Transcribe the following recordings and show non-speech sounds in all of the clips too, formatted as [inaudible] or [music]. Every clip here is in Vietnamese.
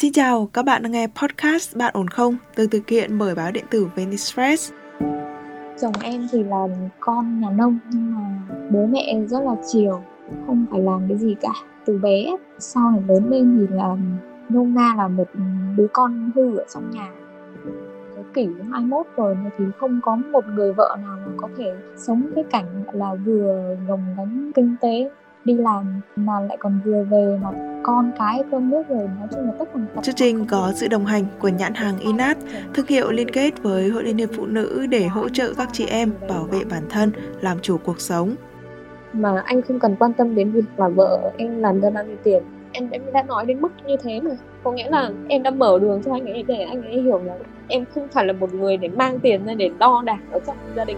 Xin chào, các bạn đang nghe podcast Bạn ổn không? Được thực hiện bởi báo điện tử Venice Press. Chồng em thì là con nhà nông nhưng mà bố mẹ rất là chiều, không phải làm cái gì cả. Từ bé sau này lớn lên thì là nông na là một đứa con hư ở trong nhà cái kỷ 21 rồi mà thì không có một người vợ nào mà có thể sống cái cảnh là vừa gồng gánh kinh tế đi làm mà lại còn vừa về mà con cái cơm nước rồi nói chung là tất cả chương trình có sự đồng hành của nhãn hàng Inat thương hiệu liên kết với hội liên hiệp phụ nữ để hỗ trợ các chị em bảo vệ bản thân làm chủ cuộc sống. Mà anh không cần quan tâm đến việc là vợ em làm ra bao nhiêu tiền. Em em đã nói đến mức như thế mà. Có nghĩa là em đã mở đường cho anh ấy để anh ấy hiểu là em không phải là một người để mang tiền ra để đo đạc ở trong gia đình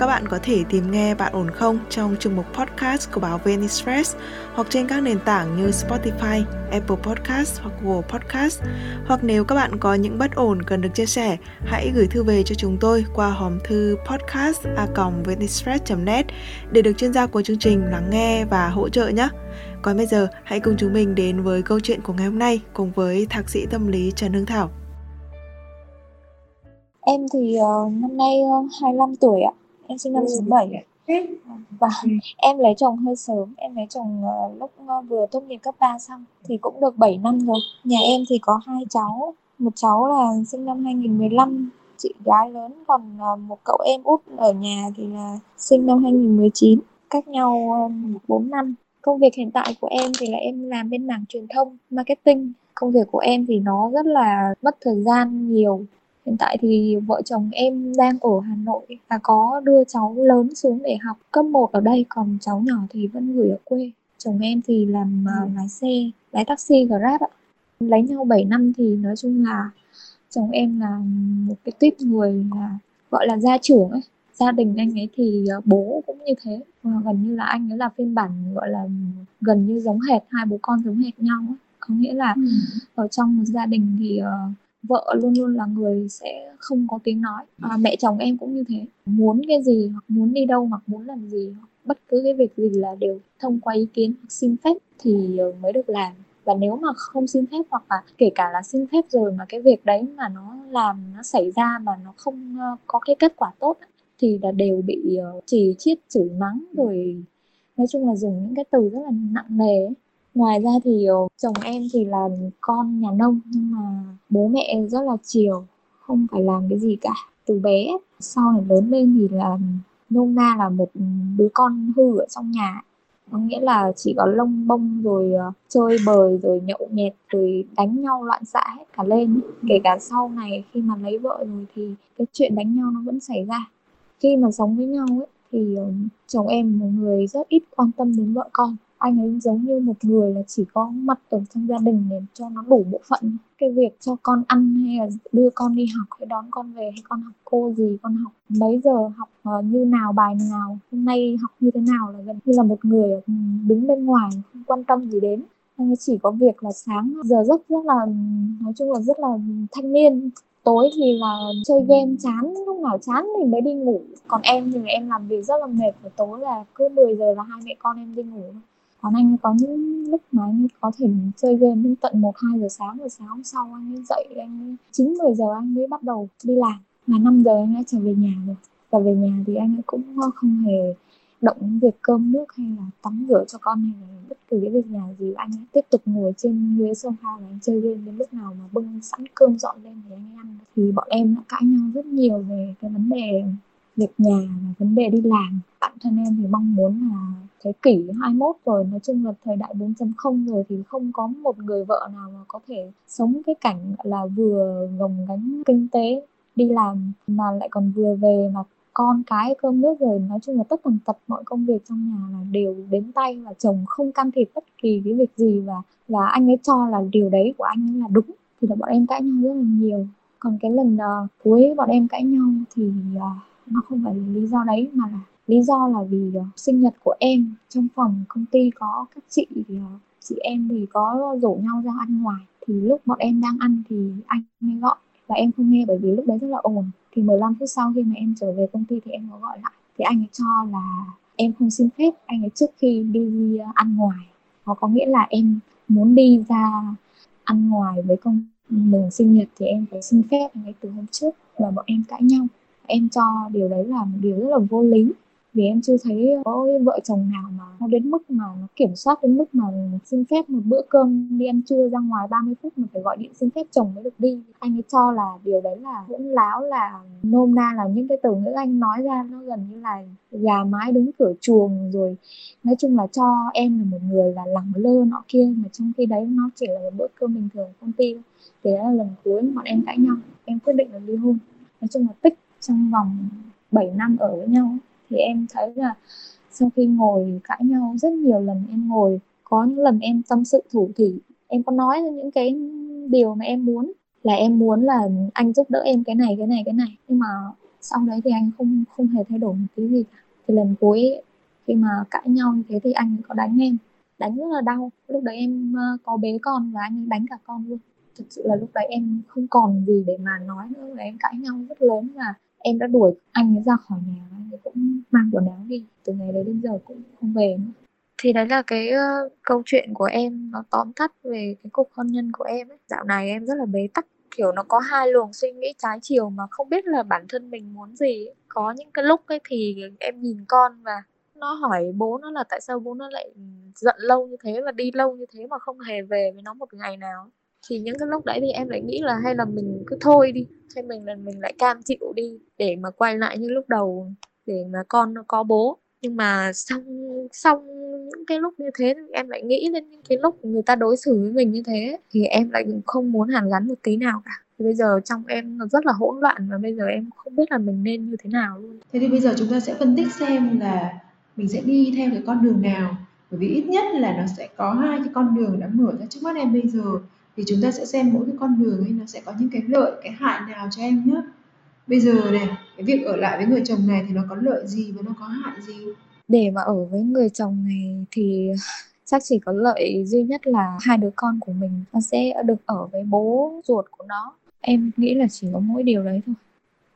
các bạn có thể tìm nghe Bạn ổn không trong chương mục podcast của báo Venice Press hoặc trên các nền tảng như Spotify, Apple Podcast hoặc Google Podcast. Hoặc nếu các bạn có những bất ổn cần được chia sẻ, hãy gửi thư về cho chúng tôi qua hòm thư podcast net để được chuyên gia của chương trình lắng nghe và hỗ trợ nhé. Còn bây giờ, hãy cùng chúng mình đến với câu chuyện của ngày hôm nay cùng với thạc sĩ tâm lý Trần Hương Thảo. Em thì uh, năm nay ờ, uh, 25 tuổi ạ em sinh năm 97 và em lấy chồng hơi sớm. Em lấy chồng uh, lúc uh, vừa tốt nghiệp cấp 3 xong thì cũng được 7 năm rồi. Nhà em thì có hai cháu. Một cháu là sinh năm 2015 chị gái lớn. Còn uh, một cậu em út ở nhà thì là sinh năm 2019 cách nhau uh, 4 năm. Công việc hiện tại của em thì là em làm bên mảng truyền thông marketing. Công việc của em thì nó rất là mất thời gian nhiều Hiện tại thì vợ chồng em đang ở Hà Nội và có đưa cháu lớn xuống để học cấp 1 ở đây còn cháu nhỏ thì vẫn gửi ở quê. Chồng em thì làm uh, lái xe, lái taxi Grab ạ. Lấy nhau 7 năm thì nói chung là chồng em là một cái tuyết người là gọi là gia trưởng ấy. Gia đình anh ấy thì uh, bố cũng như thế. Và gần như là anh ấy là phiên bản gọi là gần như giống hệt hai bố con giống hệt nhau ấy. Có nghĩa là ừ. ở trong một gia đình thì uh, vợ luôn luôn là người sẽ không có tiếng nói. À, mẹ chồng em cũng như thế. Muốn cái gì hoặc muốn đi đâu hoặc muốn làm gì hoặc bất cứ cái việc gì là đều thông qua ý kiến hoặc xin phép thì ờ, mới được làm. Và nếu mà không xin phép hoặc là kể cả là xin phép rồi mà cái việc đấy mà nó làm nó xảy ra mà nó không ờ, có cái kết quả tốt thì là đều bị ờ, chỉ chiết chửi mắng rồi nói chung là dùng những cái từ rất là nặng nề ấy ngoài ra thì ờ, chồng em thì là con nhà nông nhưng mà bố mẹ rất là chiều, không phải làm cái gì cả, từ bé. Sau này lớn lên thì là nông na là một đứa con hư ở trong nhà. Có nghĩa là chỉ có lông bông rồi ờ, chơi bời rồi nhậu nhẹt rồi đánh nhau loạn xạ hết cả lên. Kể cả sau này khi mà lấy vợ rồi thì cái chuyện đánh nhau nó vẫn xảy ra. Khi mà sống với nhau ấy thì ờ, chồng em một người rất ít quan tâm đến vợ con anh ấy giống như một người là chỉ có mặt ở trong gia đình để cho nó đủ bộ phận. Cái việc cho con ăn hay là đưa con đi học hay đón con về hay con học cô gì con học mấy giờ học uh, như nào bài nào hôm nay học như thế nào là gần như là một người ừ, đứng bên ngoài không quan tâm gì đến. Anh ấy chỉ có việc là sáng giờ rất rất là nói chung là rất là thanh niên. Tối thì là chơi game chán lúc nào chán thì mới đi ngủ. Còn em thì em làm việc rất là mệt và tối là cứ 10 giờ là hai mẹ con em đi ngủ còn anh có những lúc mà anh có thể chơi game đến tận một, hai giờ sáng rồi sáng hôm sau anh ấy dậy, anh chín, mười giờ anh mới bắt đầu đi làm. Mà 5 giờ anh đã trở về nhà rồi. Và về nhà thì anh ấy cũng không hề động đến việc cơm nước hay là tắm rửa cho con hay là bất cứ cái việc nhà gì. Anh ấy tiếp tục ngồi trên ghế sofa và anh chơi game đến lúc nào mà bưng sẵn cơm dọn lên thì anh ấy ăn. Thì bọn em đã cãi nhau rất nhiều về cái vấn đề việc nhà và vấn đề đi làm. Bản thân em thì mong muốn là thế kỷ 21 rồi nói chung là thời đại 4.0 rồi thì không có một người vợ nào mà có thể sống cái cảnh là vừa gồng gánh kinh tế đi làm mà lại còn vừa về mà con cái cơm nước rồi. Nói chung là tất tần tật mọi công việc trong nhà là đều đến tay và chồng không can thiệp bất kỳ cái việc gì và và anh ấy cho là điều đấy của anh ấy là đúng thì là bọn em cãi nhau rất là nhiều. Còn cái lần uh, cuối bọn em cãi nhau thì uh, nó không phải là lý do đấy mà là lý do là vì uh, sinh nhật của em. Trong phòng công ty có các chị uh, chị em thì có rủ nhau ra ăn ngoài. Thì lúc bọn em đang ăn thì anh mới gọi. Và em không nghe bởi vì lúc đấy rất là ồn. Thì 15 phút sau khi mà em trở về công ty thì em có gọi lại. Thì anh ấy cho là em không xin phép. Anh ấy trước khi đi ờ, ăn ngoài. Nó có nghĩa là em muốn đi ra ăn ngoài với công mừng sinh nhật thì em phải xin phép ngay từ hôm trước. Và bọn em cãi nhau em cho điều đấy là một điều rất là vô lý. Vì em chưa thấy có vợ chồng nào mà nó đến mức mà nó kiểm soát, đến mức mà xin phép một bữa cơm đi ăn trưa ra ngoài 30 phút mà phải gọi điện xin phép chồng mới được đi. Anh ấy cho là điều đấy là cũng láo, là nôm na là những cái từ ngữ anh nói ra nó gần như là gà mái đứng cửa chuồng rồi. Nói chung là cho em là một người là lẳng lơ nọ kia mà trong khi đấy nó chỉ là một bữa cơm bình thường công ty. Thì đó là lần cuối bọn em cãi nhau. Em quyết định là ly hôn. Nói chung là tích trong vòng 7 năm ở với nhau. Thì em thấy là sau khi ngồi cãi nhau rất nhiều lần, em ngồi có những lần em tâm sự thủ thì em có nói những cái điều mà em muốn, là em muốn là anh giúp đỡ em cái này cái này cái này. Nhưng mà sau đấy thì anh không không hề thay đổi một tí gì cả. Thì lần cuối khi mà cãi nhau như thế thì anh có đánh em. Đánh rất là đau. Lúc đấy em ờ, có bế con và anh ấy đánh cả con luôn. Thực sự là lúc đấy em không còn gì để mà nói nữa. Và em cãi nhau rất lớn và em đã đuổi anh ấy ra khỏi nhà anh ấy cũng mang quần áo đi. Từ ngày đấy đến giờ cũng không về nữa. Thì đấy là cái uh, câu chuyện của em nó tóm tắt về cái cuộc hôn nhân của em ấy. dạo này em rất là bế tắc kiểu nó có hai luồng suy nghĩ trái chiều mà không biết là bản thân mình muốn gì có những cái lúc ấy thì em nhìn con và nó hỏi bố nó là tại sao bố nó lại giận lâu như thế và đi lâu như thế mà không hề về với nó một ngày nào thì những cái lúc đấy thì em lại nghĩ là hay là mình cứ thôi đi, hay mình là mình lại cam chịu đi để mà quay lại như lúc đầu, để mà con nó có bố. Nhưng mà xong xong những cái lúc như thế em lại nghĩ đến những cái lúc người ta đối xử với mình như thế, thì em lại không muốn hàn gắn một tí nào cả. Thì bây giờ trong em nó rất là hỗn loạn và bây giờ em không biết là mình nên như thế nào luôn. Thế thì bây giờ chúng ta sẽ phân tích xem là mình sẽ đi theo cái con đường nào. Bởi vì ít nhất là nó sẽ có hai cái con đường đã mở ra trước mắt em bây giờ thì chúng ta sẽ xem mỗi cái con đường ấy nó sẽ có những cái lợi, cái hại nào cho em nhé. Bây giờ này, cái việc ở lại với người chồng này thì nó có lợi gì và nó có hại gì? Để mà ở với người chồng này thì chắc chỉ có lợi duy nhất là hai đứa con của mình nó sẽ được ở với bố ruột của nó. Em nghĩ là chỉ có mỗi điều đấy thôi.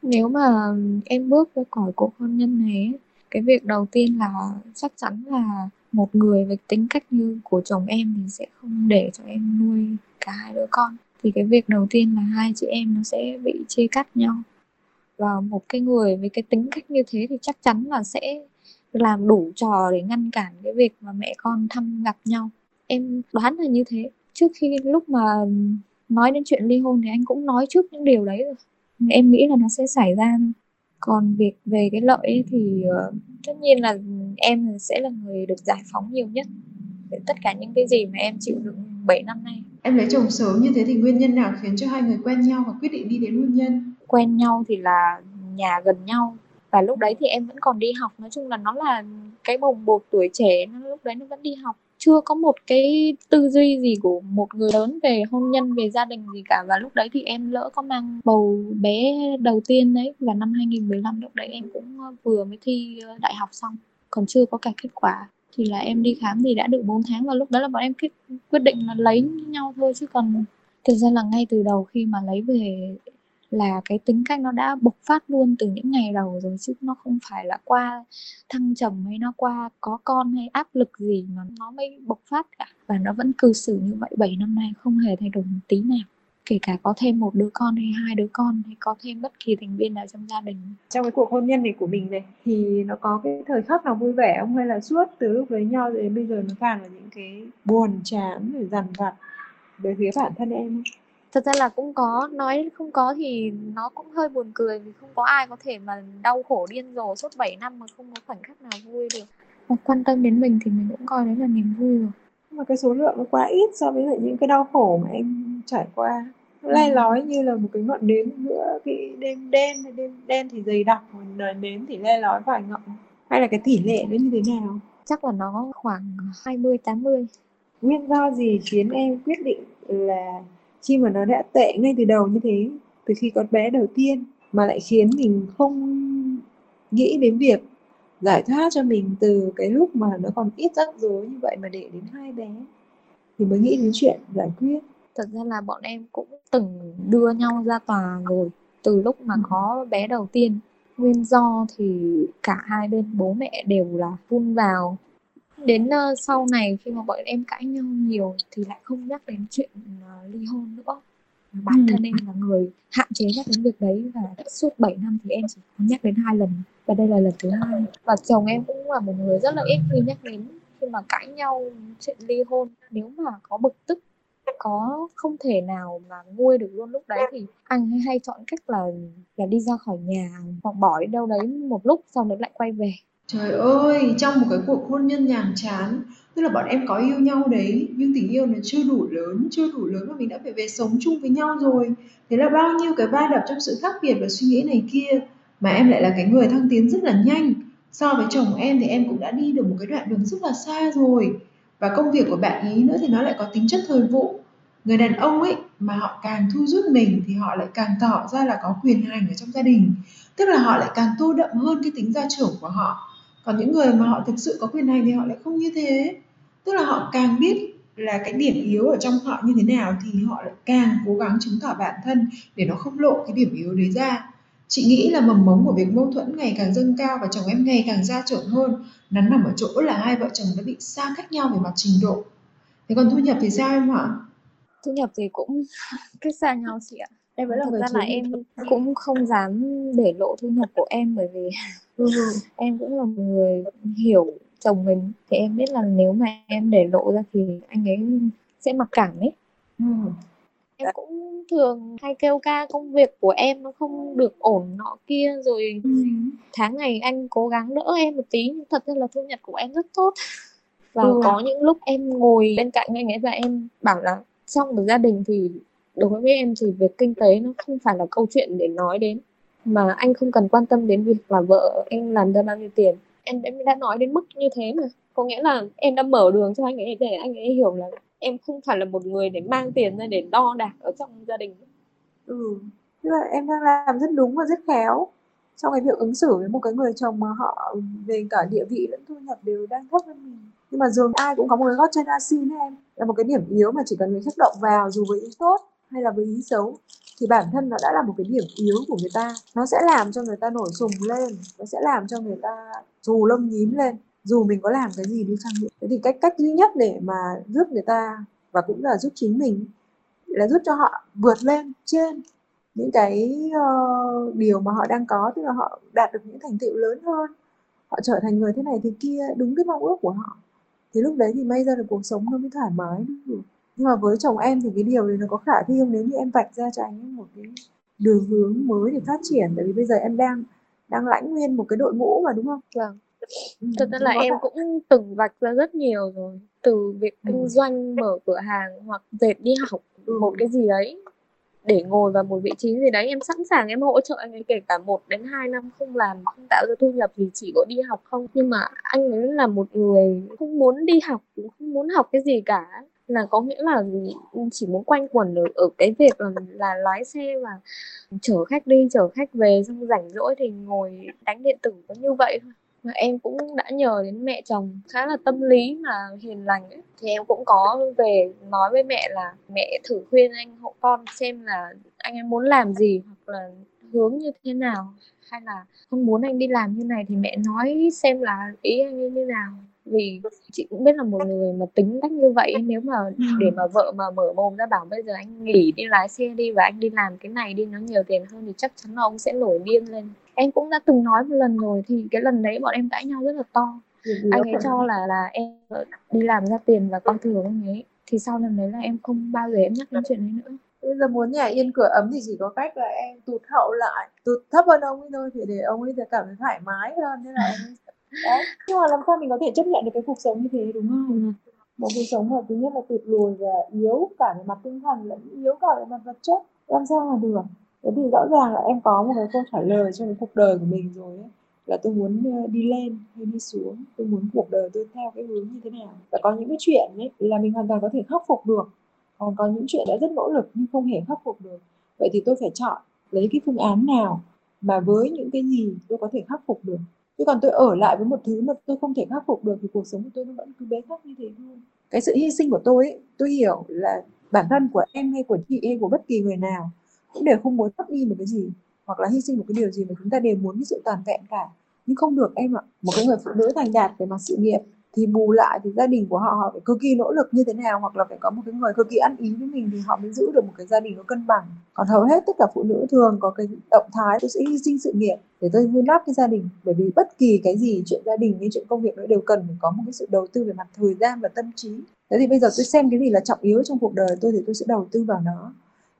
Nếu mà em bước ra khỏi cuộc hôn nhân này cái việc đầu tiên là chắc chắn là một người với tính cách như của chồng em thì sẽ không để cho em nuôi cả hai đứa con thì cái việc đầu tiên là hai chị em nó sẽ bị chia cắt nhau. Và một cái người với cái tính cách như thế thì chắc chắn là sẽ làm đủ trò để ngăn cản cái việc mà mẹ con thăm gặp nhau. Em đoán là như thế. Trước khi lúc mà nói đến chuyện ly hôn thì anh cũng nói trước những điều đấy rồi. Em nghĩ là nó sẽ xảy ra còn việc về cái lợi ấy thì uh, tất nhiên là em sẽ là người được giải phóng nhiều nhất. Để tất cả những cái gì mà em chịu đựng 7 năm nay em lấy chồng sớm như thế thì nguyên nhân nào khiến cho hai người quen nhau và quyết định đi đến hôn nhân? Quen nhau thì là nhà gần nhau. Và lúc đấy thì em vẫn còn đi học. Nói chung là nó là cái bồng bột tuổi trẻ, nó lúc đấy nó vẫn đi học. Chưa có một cái tư duy gì của một người lớn về hôn nhân, về gia đình gì cả. Và lúc đấy thì em lỡ có mang bầu bé đầu tiên đấy. Và năm 2015 lúc đấy em cũng ờ, vừa mới thi ờ, đại học xong. Còn chưa có cả kết quả thì là em đi khám thì đã được 4 tháng và lúc đó là bọn em quyết, quyết định là lấy nhau thôi. Chứ còn thực ra là ngay từ đầu khi mà lấy về là cái tính cách nó đã bộc phát luôn từ những ngày đầu rồi chứ nó không phải là qua thăng trầm hay nó qua có con hay áp lực gì mà nó mới bộc phát cả. Và nó vẫn cư xử như vậy 7 năm nay không hề thay đổi một tí nào kể cả có thêm một đứa con hay hai đứa con hay có thêm bất kỳ thành viên nào trong gia đình. Trong cái cuộc hôn nhân này của mình này thì nó có cái thời khắc nào vui vẻ không? Hay là suốt từ lúc lấy nhau đến bây giờ nó toàn là những cái buồn chán rồi dằn vặt về phía bản thân em không? thật ra là cũng có nói không có thì nó cũng hơi buồn cười vì không có ai có thể mà đau khổ điên rồ suốt 7 năm mà không có khoảnh khắc nào vui được. Mà quan tâm đến mình thì mình cũng coi đấy là niềm vui rồi. Mà cái số lượng nó quá ít so với lại những cái đau khổ mà em trải qua. Ừ. lói như là một cái ngọn nến giữa cái đêm đen đêm đen thì dày đặc còn nến thì le lói vài ngọn. Hay là cái tỷ lệ nó như thế nào? Chắc là nó khoảng 20 80 nguyên do gì khiến em quyết định là khi mà nó đã tệ ngay từ đầu như thế từ khi có bé đầu tiên mà lại khiến mình không nghĩ đến việc giải thoát cho mình từ cái lúc mà nó còn ít rắc rối như vậy mà để đến hai bé thì mới nghĩ đến chuyện giải quyết thật ra là bọn em cũng từng đưa nhau ra tòa rồi từ lúc mà ừ. có bé đầu tiên. Nguyên do thì cả hai bên bố mẹ đều là phun vào. Đến uh, sau này khi mà bọn em cãi nhau nhiều thì lại không nhắc đến chuyện uh, ly hôn nữa. Bản ừ. thân em là người hạn chế nhắc đến việc đấy và suốt 7 năm thì em chỉ có nhắc đến hai lần và đây là lần thứ hai. Và chồng em cũng là một người rất là ít khi nhắc đến khi mà cãi nhau chuyện ly hôn. Nếu mà có bực tức có không thể nào mà nguôi được luôn lúc đấy thì anh hay hay chọn cách là là đi ra khỏi nhà hoặc bỏ đi đâu đấy một lúc sau đó lại quay về Trời ơi, trong một cái cuộc hôn nhân nhàm chán, tức là bọn em có yêu nhau đấy, nhưng tình yêu nó chưa đủ lớn, chưa đủ lớn mà mình đã phải về sống chung với nhau rồi. Thế là bao nhiêu cái va đập trong sự khác biệt và suy nghĩ này kia, mà em lại là cái người thăng tiến rất là nhanh. So với chồng em thì em cũng đã đi được một cái đoạn đường rất là xa rồi. Và công việc của bạn ý nữa thì nó lại có tính chất thời vụ. Người đàn ông ấy mà họ càng thu rút mình thì họ lại càng tỏ ra là có quyền hành ở trong gia đình. Tức là họ lại càng tô đậm hơn cái tính gia trưởng của họ còn những người mà họ thực sự có quyền hành thì họ lại không như thế tức là họ càng biết là cái điểm yếu ở trong họ như thế nào thì họ lại càng cố gắng chứng tỏ bản thân để nó không lộ cái điểm yếu đấy ra chị nghĩ là mầm mống của việc mâu thuẫn ngày càng dâng cao và chồng em ngày càng gia trưởng hơn nó nằm ở chỗ là hai vợ chồng đã bị xa cách nhau về mặt trình độ thế còn thu nhập thì sao em ạ? Thu nhập thì cũng [laughs] cách xa nhau chị ạ em vẫn là người ra là em cũng không dám để lộ thu nhập của em bởi vì ừ. [laughs] em cũng là một người hiểu chồng mình thì em biết là nếu mà em để lộ ra thì anh ấy sẽ mặc cảm ấy ừ. em cũng thường hay kêu ca công việc của em nó không được ổn nọ kia rồi ừ. tháng ngày anh cố gắng đỡ em một tí nhưng thật ra là thu nhập của em rất tốt và ừ. có những lúc em ngồi bên cạnh anh ấy và em bảo là trong một gia đình thì đối với em thì việc kinh tế nó không phải là câu chuyện để nói đến. Mà anh không cần quan tâm đến việc là vợ em làm ra bao nhiêu tiền. Em em đã nói đến mức như thế mà. Có nghĩa là em đã mở đường cho anh ấy để anh ấy hiểu là em không phải là một người để mang tiền ra để đo đạc ở trong gia đình. Ừ. Tức là em đang làm rất đúng và rất khéo. Trong cái việc ứng xử với một cái người chồng mà họ về cả địa vị lẫn thu nhập đều đang thấp hơn mình nhưng mà dường ai cũng có một cái gót chân asin em. Là một cái điểm yếu mà chỉ cần người khác động vào dù với ý tốt hay là với ý xấu thì bản thân nó đã là một cái điểm yếu của người ta. Nó sẽ làm cho người ta nổi sùng lên nó sẽ làm cho người ta dù lông nhím lên dù mình có làm cái gì đi chăng nữa. Thế thì cách cách duy nhất để mà giúp người ta và cũng là giúp chính mình là giúp cho họ vượt lên trên những cái uh, điều mà họ đang có tức là họ đạt được những thành tựu lớn hơn họ trở thành người thế này thế kia đúng cái mong ước của họ thì lúc đấy thì may ra được cuộc sống nó mới thoải mái được nhưng mà với chồng em thì cái điều này nó có khả thi không nếu như em vạch ra cho anh ấy một cái đường hướng mới để phát triển. Tại vì bây giờ em đang đang lãnh nguyên một cái đội ngũ mà đúng không? Vâng. Ừ, thật ra là em cũng từng vạch ra rất nhiều rồi. Từ việc kinh ừ. doanh mở cửa hàng hoặc dệt đi học ừ. một cái gì đấy để ngồi vào một vị trí gì đấy em sẵn sàng em hỗ trợ anh ấy kể cả một đến hai năm không làm không tạo ra thu nhập thì chỉ có đi học không. Nhưng mà anh ấy là một người không muốn đi học cũng không muốn học cái gì cả. Là có nghĩa là chỉ muốn quanh quẩn ở, ở cái việc là, là lái xe và chở khách đi chở khách về xong rảnh rỗi thì ngồi đánh điện tử có như vậy thôi mà em cũng đã nhờ đến mẹ chồng khá là tâm lý mà hiền lành ấy. thì em cũng có về nói với mẹ là mẹ thử khuyên anh hộ con xem là anh ấy muốn làm gì hoặc là hướng như thế nào hay là không muốn anh đi làm như này thì mẹ nói xem là ý anh như thế nào vì chị cũng biết là một người mà tính cách như vậy nếu mà ừ. để mà vợ mà mở mồm ra bảo bây giờ anh nghỉ đi lái xe đi và anh đi làm cái này đi nó nhiều tiền hơn thì chắc chắn là ông sẽ nổi điên lên em cũng đã từng nói một lần rồi thì cái lần đấy bọn em cãi nhau rất là to. Anh ấy cho là là em đi làm ra tiền và con thường anh ấy. Thì sau lần đấy là em không bao giờ em nhắc đến chuyện đấy nữa. Bây giờ muốn nhà yên cửa ấm thì chỉ có cách là em tụt hậu lại tụt thấp hơn ông ấy thôi thì để ông ấy cảm thấy thoải mái hơn nên là em đấy. Nhưng mà làm sao mình có thể chấp nhận được cái cuộc sống như thế đúng không? Ừ. một cuộc sống mà thứ nhất là tụt lùi và yếu cả về mặt tinh thần lẫn yếu cả về mặt vật chất. Làm sao mà được thế thì rõ ràng là em có một cái câu trả lời cho cái cuộc đời của mình rồi ấy. Là tôi muốn ờ, đi lên hay đi xuống tôi muốn cuộc đời tôi theo cái hướng như thế nào. Và có những cái chuyện ấy là mình hoàn toàn có thể khắc phục được. Còn có những chuyện đã rất nỗ lực nhưng không hề khắc phục được. Vậy thì tôi phải chọn lấy cái phương án nào mà với những cái gì tôi có thể khắc phục được. Chứ còn tôi ở lại với một thứ mà tôi không thể khắc phục được thì cuộc sống của tôi nó vẫn cứ bế tắc như thế thôi. Cái sự hy sinh của tôi ấy, tôi hiểu là bản thân của em hay của chị hay của bất kỳ người nào cũng đều không muốn mất đi một cái gì, hoặc là hy sinh một cái điều gì mà chúng ta đều muốn cái sự toàn vẹn cả. Nhưng không được em ạ. Một cái người phụ nữ thành đạt về mặt sự nghiệp thì bù lại thì gia đình của họ họ phải cực kỳ nỗ lực như thế nào, hoặc là phải có một cái người cực kỳ ăn ý với mình thì họ mới giữ được một cái gia đình nó cân bằng. Còn hầu hết tất cả phụ nữ thường có cái động thái, tôi sẽ hy sinh sự nghiệp để tôi vun đắp cái gia đình. Bởi vì bất kỳ cái gì, chuyện gia đình hay chuyện công việc nó đều cần phải có một cái sự đầu tư về mặt thời gian và tâm trí. Thế thì bây giờ tôi xem cái gì là trọng yếu trong cuộc đời tôi thì tôi sẽ đầu tư vào nó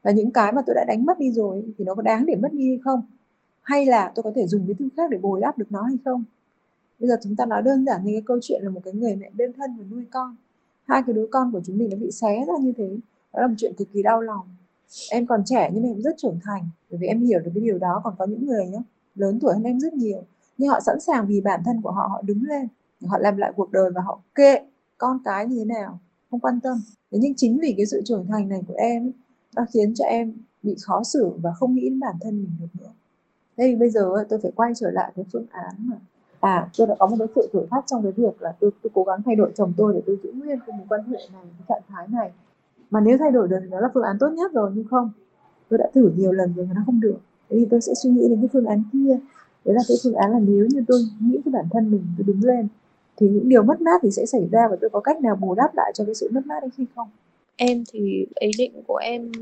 và những cái mà tôi đã đánh mất đi rồi thì nó có đáng để mất đi hay không? Hay là tôi có thể dùng cái thứ khác để bồi đắp được nó hay không? Bây giờ chúng ta nói đơn giản như cái câu chuyện là một cái người mẹ đơn thân và nuôi con. Hai cái đứa con của chúng mình nó bị xé ra như thế. Đó là một chuyện cực kỳ đau lòng. Em còn trẻ nhưng mà em rất trưởng thành. Bởi vì em hiểu được cái điều đó. Còn có những người nhá, lớn tuổi hơn em rất nhiều. Nhưng họ sẵn sàng vì bản thân của họ họ đứng lên. Họ làm lại cuộc đời và họ kệ con cái như thế nào? Không quan tâm. Thế nhưng chính vì cái sự trưởng thành này của em nó khiến cho em bị khó xử và không nghĩ đến bản thân mình được nữa. Đây bây giờ tôi phải quay trở lại cái phương án mà à tôi đã có một cái sự thử thách trong cái việc là tôi, tôi cố gắng thay đổi chồng tôi để tôi giữ nguyên cái mối quan hệ này cái trạng thái này. Mà nếu thay đổi được thì nó là phương án tốt nhất rồi nhưng không. Tôi đã thử nhiều lần rồi mà nó không được. Thế thì tôi sẽ suy nghĩ đến cái phương án kia. Đấy là cái phương án là nếu như tôi nghĩ cái bản thân mình tôi đứng lên thì những điều mất mát thì sẽ xảy ra và tôi có cách nào bù đắp lại cho cái sự mất mát đấy khi không? Em thì ý định của em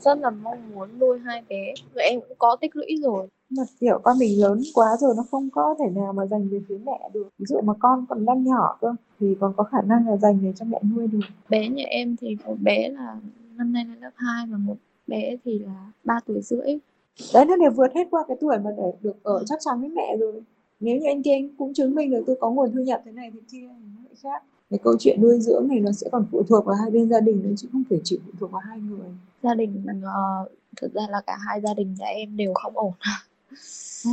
rất là mong muốn nuôi hai bé. Và em cũng có tích lũy rồi. Mà kiểu con mình lớn quá rồi nó không có thể nào mà dành về phía mẹ được. Ví dụ mà con còn đang nhỏ cơ thì còn có khả năng là dành về cho mẹ nuôi được. Bé nhà em thì một bé là năm nay lên lớp 2 và một bé thì là 3 tuổi rưỡi. Đấy nó đều vượt hết qua cái tuổi mà để được ở chắc chắn với mẹ rồi. Nếu như anh kia anh cũng chứng minh được tôi có nguồn thu nhập thế này thế kia thì nó lại khác cái câu chuyện nuôi dưỡng này nó sẽ còn phụ thuộc vào hai bên gia đình nữa chứ không thể chỉ phụ thuộc vào hai người gia đình uh, thực ra là cả hai gia đình nhà em đều không ổn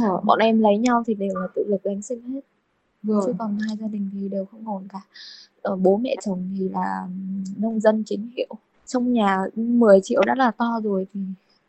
ờ. bọn em lấy nhau thì đều là tự lực gánh sinh hết rồi. chứ còn hai gia đình thì đều không ổn cả ở ờ, bố mẹ chồng thì là nông dân chính hiệu trong nhà 10 triệu đã là to rồi thì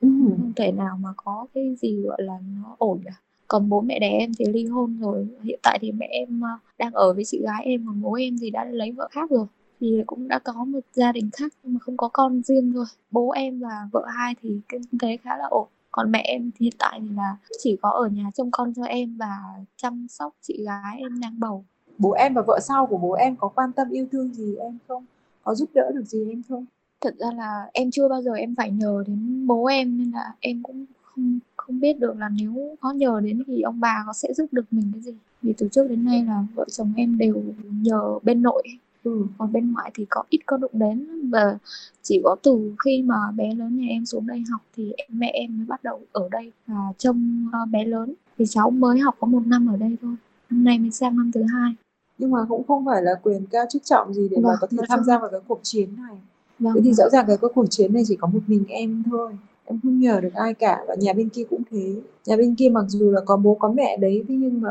ừ. không thể nào mà có cái gì gọi là nó ổn cả còn bố mẹ đẻ em thì ly hôn rồi. Hiện tại thì mẹ em ờ, đang ở với chị gái em còn bố em thì đã lấy vợ khác rồi. Thì cũng đã có một gia đình khác nhưng mà không có con riêng rồi bố em và vợ hai thì kinh tế khá là ổn. Còn mẹ em hiện tại thì là chỉ có ở nhà trông con cho em và chăm sóc chị gái em đang bầu. Bố em và vợ sau của bố em có quan tâm yêu thương gì em không? Có giúp đỡ được gì em không? Thật ra là em chưa bao giờ em phải nhờ đến bố em nên là em cũng không không biết được là nếu có nhờ đến thì ông bà có sẽ giúp được mình cái gì. Vì từ trước đến nay là vợ chồng em đều nhờ bên nội. Ừ. còn bên ngoại thì có ít có đụng đến. Và chỉ có từ khi mà bé lớn nhà em xuống đây học thì em, mẹ em mới bắt đầu ở đây và trông uh, bé lớn. Thì cháu mới học có một năm ở đây thôi. Năm nay mới sang năm thứ hai. Nhưng mà cũng không phải là quyền cao chức trọng gì để vâng, mà có thể tham gia vào cái cuộc chiến này. Vâng. thế thì rõ ràng cái cuộc chiến này chỉ có một mình em thôi em không nhờ được ai cả và nhà bên kia cũng thế. Nhà bên kia mặc dù là có bố có mẹ đấy thế nhưng mà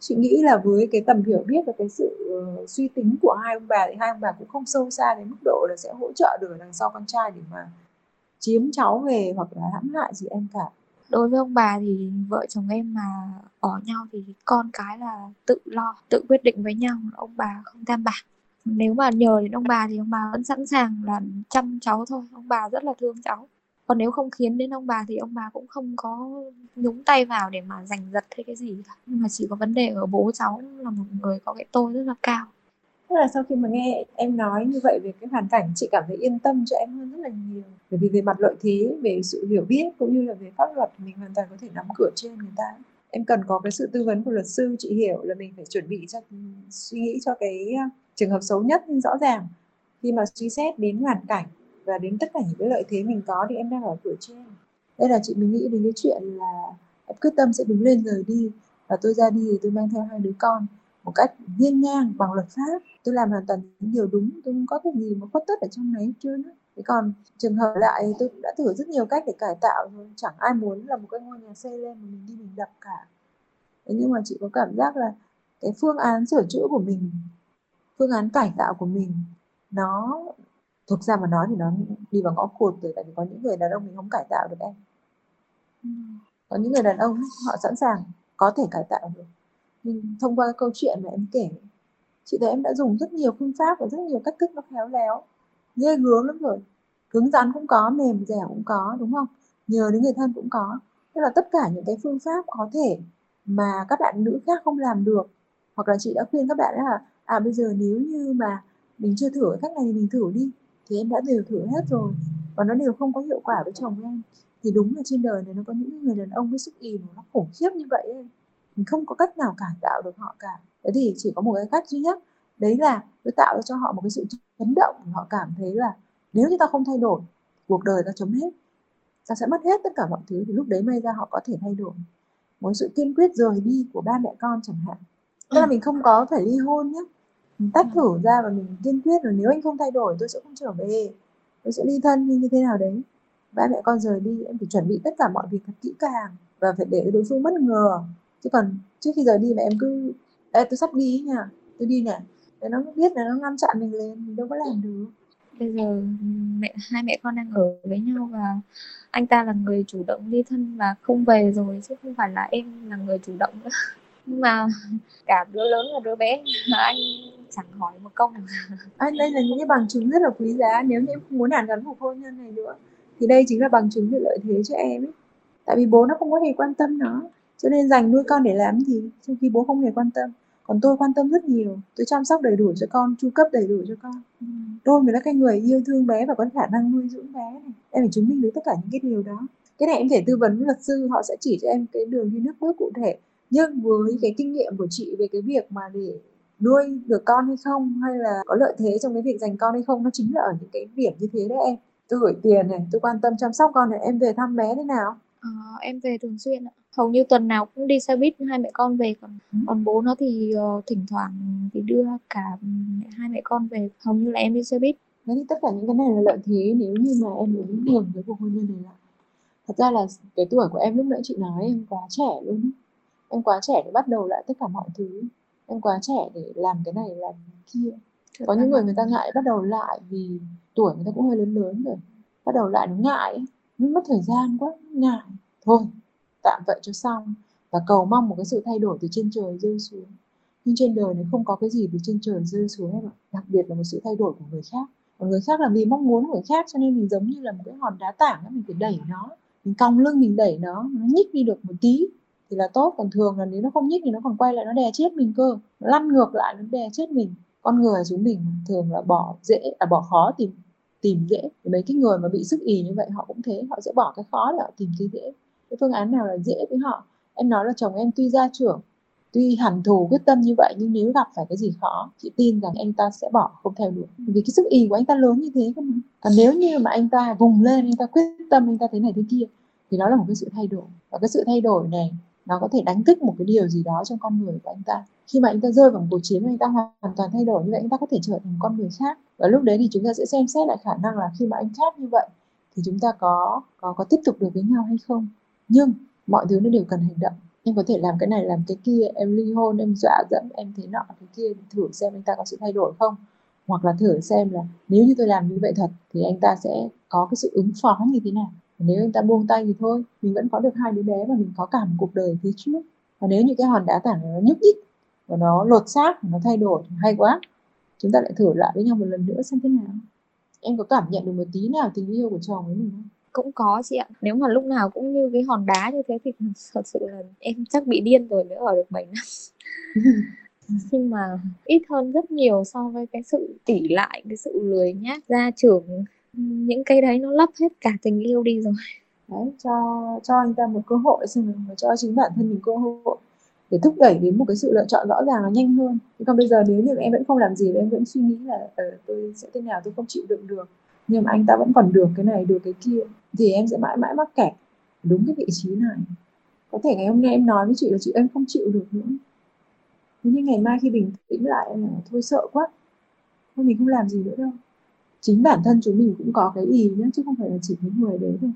chị nghĩ là với cái tầm hiểu biết và cái sự uh, suy tính của hai ông bà thì hai ông bà cũng không sâu xa đến mức độ là sẽ hỗ trợ được đằng sau con trai để mà chiếm cháu về hoặc là hãm hại gì em cả. Đối với ông bà thì vợ chồng em mà ở nhau thì con cái là tự lo tự quyết định với nhau ông bà không tham bạc. Nếu mà nhờ đến ông bà thì ông bà vẫn sẵn sàng là chăm cháu thôi ông bà rất là thương cháu còn nếu không khiến đến ông bà thì ông bà cũng không có nhúng tay vào để mà giành giật hay cái gì cả. Nhưng mà chỉ có vấn đề ở bố cháu là một người có cái tôi rất là cao. Tức là sau khi mà nghe em nói như vậy về cái hoàn cảnh, chị cảm thấy yên tâm cho em hơn rất là nhiều. Bởi vì về mặt lợi thế, về sự hiểu biết cũng như là về pháp luật mình hoàn toàn có thể nắm cửa trên người ta em cần có cái sự tư vấn của luật sư, chị hiểu là mình phải chuẩn bị cho, suy nghĩ cho cái à, trường hợp xấu nhất nhưng rõ ràng. Khi mà suy xét đến hoàn cảnh và đến tất cả những cái lợi thế mình có thì em đang ở tuổi trên đây là chị mình nghĩ đến cái chuyện là em quyết tâm sẽ đứng lên rời đi và tôi ra đi thì tôi mang theo hai đứa con một cách hiên ngang bằng luật pháp. Tôi làm hoàn toàn những điều đúng, tôi không có cái gì mà khuất tất ở trong đấy chưa nữa thế còn trường hợp lại tôi đã thử rất nhiều cách để cải tạo rồi. Chẳng ai muốn là một cái ngôi nhà xây lên mà mình đi mình đập cả. Thế nhưng mà chị có cảm giác là cái phương án sửa chữa của mình, phương án cải tạo của mình nó thực ra mà nói thì nó đi vào ngõ cụt rồi tại vì có những người đàn ông mình không cải tạo được em. Ừ. có những người đàn ông họ sẵn sàng có thể cải tạo được. Nhưng thông qua câu chuyện mà em kể chị thấy em đã dùng rất nhiều phương pháp và rất nhiều cách thức nó khéo léo ghê gớm lắm rồi. Cứng rắn cũng có mềm dẻo cũng có đúng không? Nhờ đến người thân cũng có. Tức là tất cả những cái phương pháp có thể mà các bạn nữ khác không làm được hoặc là chị đã khuyên các bạn là à bây giờ nếu như mà mình chưa thử cách này thì mình thử đi thì em đã đều thử hết rồi. Và nó đều không có hiệu quả với chồng em. Thì đúng là trên đời này nó có những người đàn ông với sức ì nó khủng khiếp như vậy ấy. mình không có cách nào cải tạo được họ cả. Thế thì chỉ có một cái cách duy nhất đấy là tôi tạo cho họ một cái sự chấn động. Họ cảm thấy là nếu như ta không thay đổi cuộc đời ta chấm hết. Ta sẽ mất hết tất cả mọi thứ thì lúc đấy may ra họ có thể thay đổi. Một sự kiên quyết rời đi của ba mẹ con chẳng hạn. Tức là mình không có phải ly hôn nhé mình tách thử ra và mình kiên quyết là nếu anh không thay đổi tôi sẽ không trở về. Tôi sẽ ly thân như thế nào đấy. Ba mẹ con rời đi em phải chuẩn bị tất cả mọi việc thật kỹ càng và phải để đối phương bất ngờ. Chứ còn trước khi rời đi mà em cứ Ê, tôi sắp đi nha. Tôi đi nè. Để nó biết là nó ngăn chặn mình lên mình đâu có làm được. Bây giờ mẹ hai mẹ con đang ở với nhau và anh ta là người chủ động ly thân và không về rồi chứ không phải là em là người chủ động nữa. [laughs] Nhưng mà cả đứa lớn và đứa bé mà anh chẳng hỏi một câu nào. À, đây là những cái bằng chứng rất là quý giá. Nếu như em không muốn hàn gắn cuộc hôn nhân này nữa thì đây chính là bằng chứng về lợi thế cho em ấy. Tại vì bố nó không có hề quan tâm nó cho nên dành nuôi con để làm gì trong khi bố không hề quan tâm. Còn tôi quan tâm rất nhiều. Tôi chăm sóc đầy đủ cho con chu cấp đầy đủ cho con. Ừ. tôi mới là cái người yêu thương bé và có khả năng nuôi dưỡng bé này. Em phải chứng minh được tất cả những cái điều đó. Cái này em thể tư vấn với luật sư họ sẽ chỉ cho em cái đường đi nước bước cụ thể. Nhưng với cái kinh nghiệm của chị về cái việc mà để nuôi được con hay không hay là có lợi thế trong cái việc dành con hay không? Nó chính là ở những cái điểm như thế đấy em. Tôi gửi tiền này tôi quan tâm chăm sóc con này em về thăm bé thế nào? À, em về thường xuyên ạ. Hầu như tuần nào cũng đi xe buýt hai mẹ con về còn ừ. còn bố nó thì uh, thỉnh thoảng thì đưa cả hai mẹ con về. Hầu như là em đi xe buýt. Thế thì tất cả những cái này là lợi thế nếu như mà em muốn ngừng cái cuộc hôn nhân này lại. Thật ra là cái tuổi của em lúc nãy chị nói em quá trẻ luôn em quá trẻ để bắt đầu lại tất cả mọi thứ em quá trẻ để làm cái này làm cái kia. Có những người người ta ngại bắt đầu lại vì tuổi người ta cũng hơi lớn lớn rồi. Bắt đầu lại nó ngại nó mất thời gian quá ngại. Thôi tạm vậy cho xong. Và cầu mong một cái sự thay đổi từ trên trời rơi xuống. Nhưng trên đời này không có cái gì từ trên trời rơi xuống em ạ. Đặc biệt là một sự thay đổi của người khác. Còn người khác là vì mong muốn của người khác cho nên mình giống như là một cái hòn đá tảng mình phải đẩy nó. Mình cong lưng mình đẩy nó. Nó nhích đi được một tí thì là tốt. Còn thường là nếu nó không nhích thì nó còn quay lại, nó đè chết mình cơ. Nó lăn ngược lại, nó đè chết mình. Con người chúng mình, thường là bỏ dễ à bỏ khó tìm tìm dễ. Thì mấy cái người mà bị sức ì như vậy họ cũng thế, họ sẽ bỏ cái khó để họ tìm cái dễ. Cái phương án nào là dễ với họ? Em nói là chồng em tuy gia trưởng, tuy hẳn thù quyết tâm như vậy, nhưng nếu gặp phải cái gì khó, chị tin rằng anh ta sẽ bỏ, không theo được vì cái sức ì của anh ta lớn như thế cơ mà. Còn nếu như mà anh ta vùng lên, anh ta quyết tâm, anh ta thế này thế kia, thì đó là một cái sự thay đổi. Và cái sự thay đổi này nó có thể đánh thức một cái điều gì đó trong con người của anh ta. Khi mà anh ta rơi vào một cuộc chiến anh ta hoàn toàn thay đổi, như vậy anh ta có thể trở thành một con người khác. Và lúc đấy thì chúng ta sẽ xem xét lại khả năng là khi mà anh khác như vậy, thì chúng ta có có có tiếp tục được với nhau hay không. Nhưng, mọi thứ nó đều cần hành động. Em có thể làm cái này, làm cái kia, em ly hôn, em dọa dẫm, em thế nọ, thế kia thử xem anh ta có sự thay đổi không. Hoặc là thử xem là nếu như tôi làm như vậy thật, thì anh ta sẽ có cái sự ứng phó như thế nào nếu anh ta buông tay thì thôi mình vẫn có được hai đứa bé và mình có cả một cuộc đời phía trước. Và nếu như cái hòn đá tảng nó nhúc nhích và nó lột xác nó thay đổi hay quá. Chúng ta lại thử lại với nhau một lần nữa xem thế nào. Em có cảm nhận được một tí nào tình yêu của chồng với mình không? Cũng có chị ạ. Nếu mà lúc nào cũng như cái hòn đá như thế thì [laughs] thật sự là em chắc bị điên rồi mới ở được 7 năm. [laughs] Nhưng mà ít hơn rất nhiều so với cái sự tỉ lại cái sự lười nhác gia trưởng những cái đấy nó lấp hết cả tình yêu đi rồi. Đấy cho cho anh ta một cơ hội xem cho chính bản thân mình cơ hội để thúc đẩy đến một cái sự lựa chọn rõ ràng nó nhanh hơn. Còn bây giờ nếu như em vẫn không làm gì em vẫn suy nghĩ là ờ, tôi sẽ thế nào tôi không chịu đựng được nhưng mà anh ta vẫn còn được cái này được cái kia thì em sẽ mãi mãi mắc kẹt đúng cái vị trí này. Có thể ngày hôm nay em nói với chị là chị em không chịu được nữa. Thế nhưng ngày mai khi bình tĩnh lại em là thôi sợ quá thôi mình không làm gì nữa đâu chính bản thân chúng mình cũng có cái ý nhé chứ không phải là chỉ cái người đấy thôi.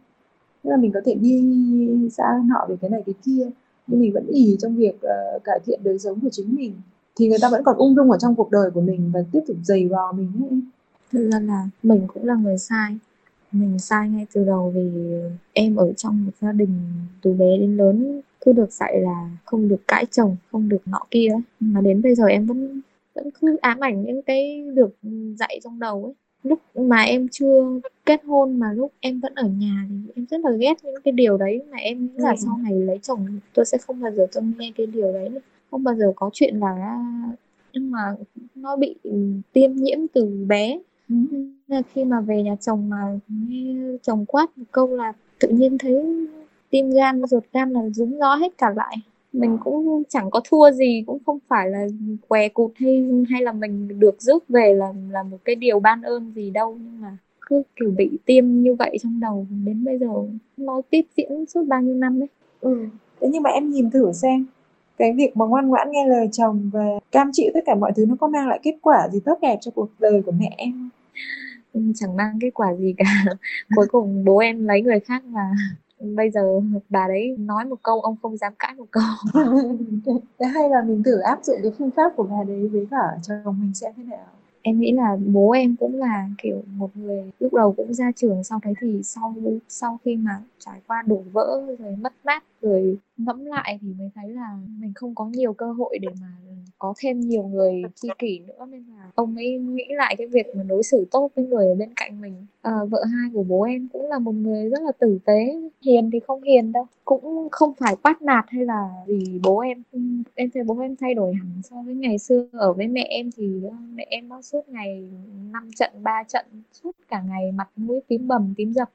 Tức là mình có thể đi xa họ về cái này cái kia nhưng mình vẫn ý trong việc uh, cải thiện đời sống của chính mình. Thì người ta vẫn còn ung dung ở trong cuộc đời của mình và tiếp tục dày vò mình ấy. thực ra là mình cũng là người sai. Mình sai ngay từ đầu vì em ở trong một gia đình từ bé đến lớn cứ được dạy là không được cãi chồng không được nọ kia. Mà đến bây giờ em vẫn vẫn cứ ám ảnh những cái được dạy trong đầu ấy lúc mà em chưa kết hôn mà lúc em vẫn ở nhà thì em rất là ghét những cái điều đấy mà em nghĩ là ừ. sau này lấy chồng tôi sẽ không bao giờ tôi nghe cái điều đấy nữa không bao giờ có chuyện là nhưng mà nó bị tiêm nhiễm từ bé ừ. khi mà về nhà chồng mà nghe chồng quát một câu là tự nhiên thấy tim gan ruột gan là rúng gió hết cả lại mình cũng chẳng có thua gì cũng không phải là què cụt hay hay là mình được rước về là là một cái điều ban ơn gì đâu. Nhưng mà cứ kiểu bị tiêm như vậy trong đầu đến bây giờ nó tiếp diễn suốt bao nhiêu năm ấy. Ừ. Thế nhưng mà em nhìn thử xem cái việc mà ngoan ngoãn nghe lời chồng và cam chịu tất cả mọi thứ nó có mang lại kết quả gì tốt đẹp cho cuộc đời của mẹ em ừ, chẳng mang kết quả gì cả. [laughs] Cuối cùng bố em lấy người khác và bây giờ bà đấy nói một câu ông không dám cãi một câu. Thế [laughs] hay là mình thử áp dụng cái phương pháp của bà đấy với cả chồng mình sẽ thế nào. Em nghĩ là bố em cũng là kiểu một người lúc đầu cũng ra trường sau đấy thì sau sau khi mà trải qua đổ vỡ rồi mất mát rồi ngẫm lại thì mới thấy là mình không có nhiều cơ hội để mà có thêm nhiều người tri kỷ nữa nên là ông ấy nghĩ lại cái việc mà đối xử tốt với người ở bên cạnh mình. À, vợ hai của bố em cũng là một người rất là tử tế hiền thì không hiền đâu cũng không phải quát nạt hay là vì bố em. Em thấy bố em thay đổi hẳn so với ngày xưa. Ở với mẹ em thì mẹ em nó suốt ngày năm trận ba trận suốt cả ngày mặt mũi tím bầm tím dập.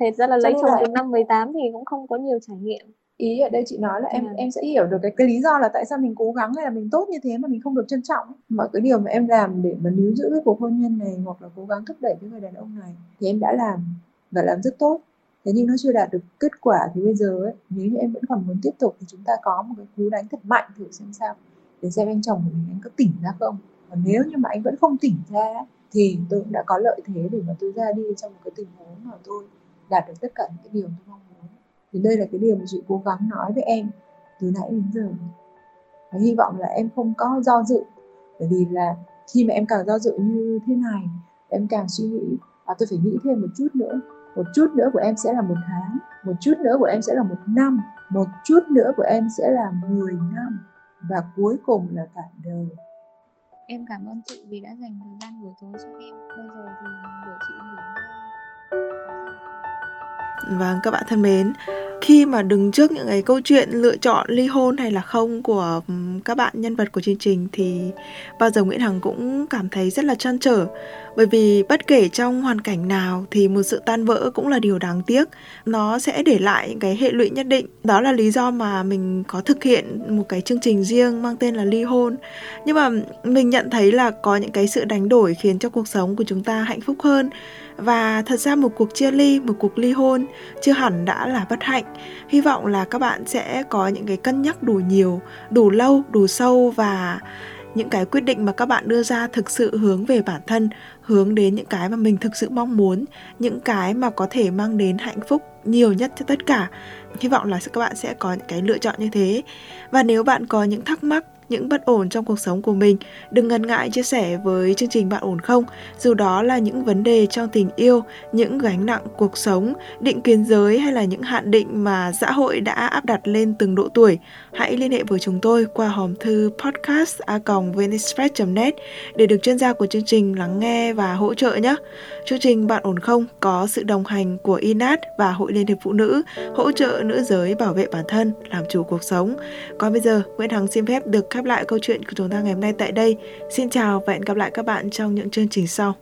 Thế ra là lấy chồng từ năm 18 thì cũng không có nhiều trải nghiệm ý ở đây chị nói là em à. em sẽ hiểu được cái cái lý do là tại sao mình cố gắng hay là mình tốt như thế mà mình không được trân trọng mọi cái điều mà em làm để mà níu giữ cái cuộc hôn nhân này hoặc là cố gắng thúc đẩy cái người đàn ông này thì em đã làm và làm rất tốt. Thế nhưng nó chưa đạt được kết quả thì bây giờ ấy, nếu như em vẫn còn muốn tiếp tục thì chúng ta có một cái cú đánh thật mạnh thử xem sao để xem anh chồng của mình anh có tỉnh ra không. Và nếu như mà anh vẫn không tỉnh ra thì tôi cũng đã có lợi thế để mà tôi ra đi trong một cái tình huống mà tôi đạt được tất cả những cái điều tôi mong muốn thì đây là cái điều mà chị cố gắng nói với em từ nãy đến giờ. Và hy vọng là em không có do dự. Bởi vì là khi mà em càng do dự như thế này em càng suy nghĩ. À tôi phải nghĩ thêm một chút nữa. Một chút nữa của em sẽ là một tháng. Một chút nữa của em sẽ là một năm. Một chút nữa của em sẽ là 10 năm. Và cuối cùng là cả đời. Em cảm ơn chị vì đã dành thời gian buổi tối cho em. Bây giờ thì để chị nghỉ Vâng các bạn thân mến khi mà đứng trước những cái câu chuyện lựa chọn ly hôn hay là không của các bạn nhân vật của chương trình thì bao giờ Nguyễn Hằng cũng cảm thấy rất là trăn trở. Bởi vì bất kể trong hoàn cảnh nào thì một sự tan vỡ cũng là điều đáng tiếc. Nó sẽ để lại những cái hệ lụy nhất định. Đó là lý do mà mình có thực hiện một cái chương trình riêng mang tên là ly hôn. Nhưng mà mình nhận thấy là có những cái sự đánh đổi khiến cho cuộc sống của chúng ta hạnh phúc hơn và thật ra một cuộc chia ly, một cuộc ly hôn chưa hẳn đã là bất hạnh. Hy vọng là các bạn sẽ có những cái cân nhắc đủ nhiều, đủ lâu, đủ sâu và những cái quyết định mà các bạn đưa ra thực sự hướng về bản thân, hướng đến những cái mà mình thực sự mong muốn, những cái mà có thể mang đến hạnh phúc nhiều nhất cho tất cả. Hy vọng là các bạn sẽ có những cái lựa chọn như thế. Và nếu bạn có những thắc mắc những bất ổn trong cuộc sống của mình, đừng ngần ngại chia sẻ với chương trình Bạn ổn không? Dù đó là những vấn đề trong tình yêu, những gánh nặng cuộc sống, định kiến giới hay là những hạn định mà xã hội đã áp đặt lên từng độ tuổi, hãy liên hệ với chúng tôi qua hòm thư podcast net để được chuyên gia của chương trình lắng nghe và hỗ trợ nhé. Chương trình Bạn ổn không có sự đồng hành của INAT và Hội Liên hiệp Phụ nữ hỗ trợ nữ giới bảo vệ bản thân, làm chủ cuộc sống. Còn bây giờ, Nguyễn Hằng xin phép được khép lại câu chuyện của chúng ta ngày hôm nay tại đây. Xin chào và hẹn gặp lại các bạn trong những chương trình sau.